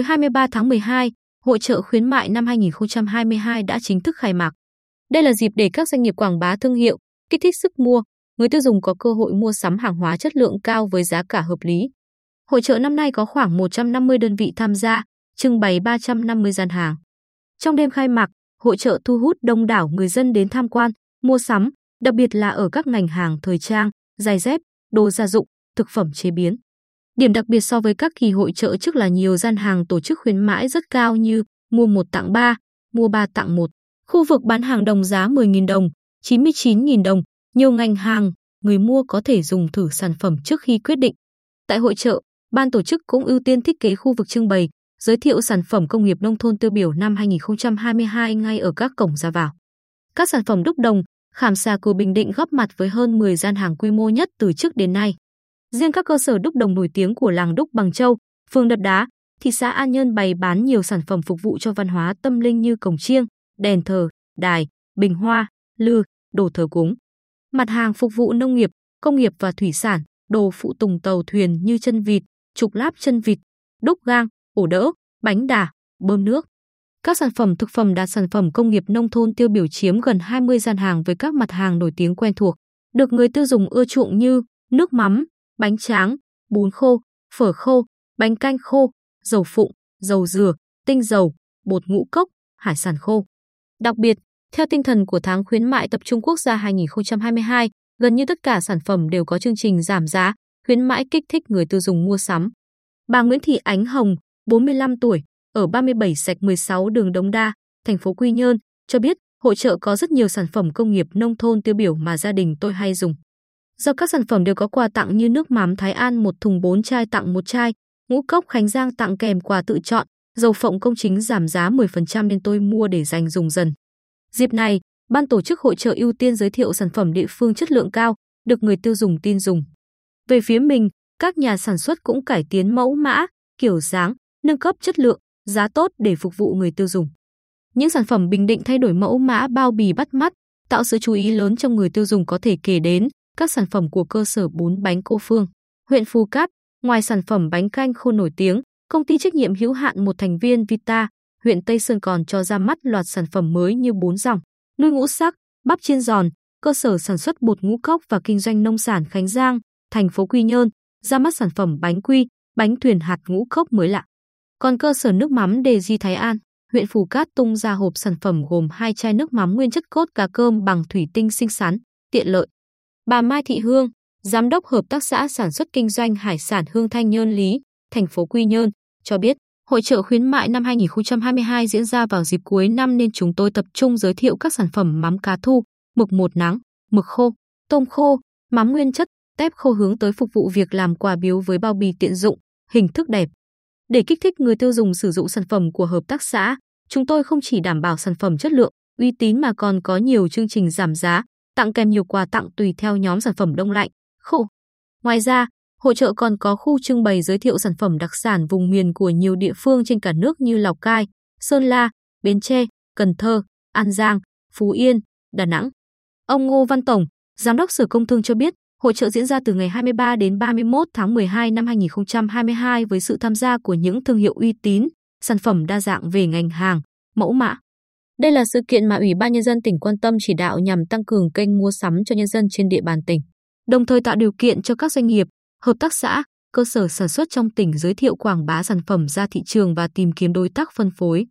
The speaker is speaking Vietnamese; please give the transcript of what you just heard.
Tối 23 tháng 12, Hội trợ khuyến mại năm 2022 đã chính thức khai mạc. Đây là dịp để các doanh nghiệp quảng bá thương hiệu, kích thích sức mua, người tiêu dùng có cơ hội mua sắm hàng hóa chất lượng cao với giá cả hợp lý. Hội trợ năm nay có khoảng 150 đơn vị tham gia, trưng bày 350 gian hàng. Trong đêm khai mạc, hội trợ thu hút đông đảo người dân đến tham quan, mua sắm, đặc biệt là ở các ngành hàng thời trang, giày dép, đồ gia dụng, thực phẩm chế biến. Điểm đặc biệt so với các kỳ hội trợ trước là nhiều gian hàng tổ chức khuyến mãi rất cao như mua 1 tặng 3, mua 3 tặng 1. Khu vực bán hàng đồng giá 10.000 đồng, 99.000 đồng, nhiều ngành hàng, người mua có thể dùng thử sản phẩm trước khi quyết định. Tại hội trợ, ban tổ chức cũng ưu tiên thiết kế khu vực trưng bày, giới thiệu sản phẩm công nghiệp nông thôn tiêu biểu năm 2022 ngay ở các cổng ra vào. Các sản phẩm đúc đồng, khảm xà của Bình Định góp mặt với hơn 10 gian hàng quy mô nhất từ trước đến nay. Riêng các cơ sở đúc đồng nổi tiếng của làng đúc Bằng Châu, phường Đập Đá, thị xã An Nhơn bày bán nhiều sản phẩm phục vụ cho văn hóa tâm linh như cổng chiêng, đèn thờ, đài, bình hoa, lư, đồ thờ cúng. Mặt hàng phục vụ nông nghiệp, công nghiệp và thủy sản, đồ phụ tùng tàu thuyền như chân vịt, trục láp chân vịt, đúc gang, ổ đỡ, bánh đà, bơm nước. Các sản phẩm thực phẩm đạt sản phẩm công nghiệp nông thôn tiêu biểu chiếm gần 20 gian hàng với các mặt hàng nổi tiếng quen thuộc, được người tiêu dùng ưa chuộng như nước mắm, bánh tráng, bún khô, phở khô, bánh canh khô, dầu phụng, dầu dừa, tinh dầu, bột ngũ cốc, hải sản khô. Đặc biệt, theo tinh thần của tháng khuyến mại tập trung quốc gia 2022, gần như tất cả sản phẩm đều có chương trình giảm giá, khuyến mãi kích thích người tiêu dùng mua sắm. Bà Nguyễn Thị Ánh Hồng, 45 tuổi, ở 37 sạch 16 đường Đống Đa, thành phố Quy Nhơn, cho biết hội trợ có rất nhiều sản phẩm công nghiệp nông thôn tiêu biểu mà gia đình tôi hay dùng. Do các sản phẩm đều có quà tặng như nước mắm Thái An một thùng 4 chai tặng một chai, ngũ cốc Khánh Giang tặng kèm quà tự chọn, dầu phộng công chính giảm giá 10% nên tôi mua để dành dùng dần. Dịp này, ban tổ chức hội trợ ưu tiên giới thiệu sản phẩm địa phương chất lượng cao, được người tiêu dùng tin dùng. Về phía mình, các nhà sản xuất cũng cải tiến mẫu mã, kiểu dáng, nâng cấp chất lượng, giá tốt để phục vụ người tiêu dùng. Những sản phẩm Bình Định thay đổi mẫu mã bao bì bắt mắt, tạo sự chú ý lớn trong người tiêu dùng có thể kể đến các sản phẩm của cơ sở bún bánh Cô Phương, huyện Phú Cát, ngoài sản phẩm bánh canh khô nổi tiếng, công ty trách nhiệm hữu hạn một thành viên Vita, huyện Tây Sơn còn cho ra mắt loạt sản phẩm mới như bún dòng, nuôi ngũ sắc, bắp chiên giòn, cơ sở sản xuất bột ngũ cốc và kinh doanh nông sản Khánh Giang, thành phố Quy Nhơn, ra mắt sản phẩm bánh quy, bánh thuyền hạt ngũ cốc mới lạ. Còn cơ sở nước mắm Đề Di Thái An, huyện Phù Cát tung ra hộp sản phẩm gồm hai chai nước mắm nguyên chất cốt cá cơm bằng thủy tinh xinh xắn, tiện lợi. Bà Mai Thị Hương, Giám đốc Hợp tác xã Sản xuất Kinh doanh Hải sản Hương Thanh Nhơn Lý, thành phố Quy Nhơn, cho biết Hội trợ khuyến mại năm 2022 diễn ra vào dịp cuối năm nên chúng tôi tập trung giới thiệu các sản phẩm mắm cá thu, mực một nắng, mực khô, tôm khô, mắm nguyên chất, tép khô hướng tới phục vụ việc làm quà biếu với bao bì tiện dụng, hình thức đẹp. Để kích thích người tiêu dùng sử dụng sản phẩm của hợp tác xã, chúng tôi không chỉ đảm bảo sản phẩm chất lượng, uy tín mà còn có nhiều chương trình giảm giá, tặng kèm nhiều quà tặng tùy theo nhóm sản phẩm đông lạnh, khô. Ngoài ra, hội trợ còn có khu trưng bày giới thiệu sản phẩm đặc sản vùng miền của nhiều địa phương trên cả nước như Lào Cai, Sơn La, Bến Tre, Cần Thơ, An Giang, Phú Yên, Đà Nẵng. Ông Ngô Văn Tổng, Giám đốc Sở Công Thương cho biết, hội trợ diễn ra từ ngày 23 đến 31 tháng 12 năm 2022 với sự tham gia của những thương hiệu uy tín, sản phẩm đa dạng về ngành hàng, mẫu mã. Đây là sự kiện mà Ủy ban Nhân dân tỉnh quan tâm chỉ đạo nhằm tăng cường kênh mua sắm cho nhân dân trên địa bàn tỉnh, đồng thời tạo điều kiện cho các doanh nghiệp, hợp tác xã, cơ sở sản xuất trong tỉnh giới thiệu quảng bá sản phẩm ra thị trường và tìm kiếm đối tác phân phối.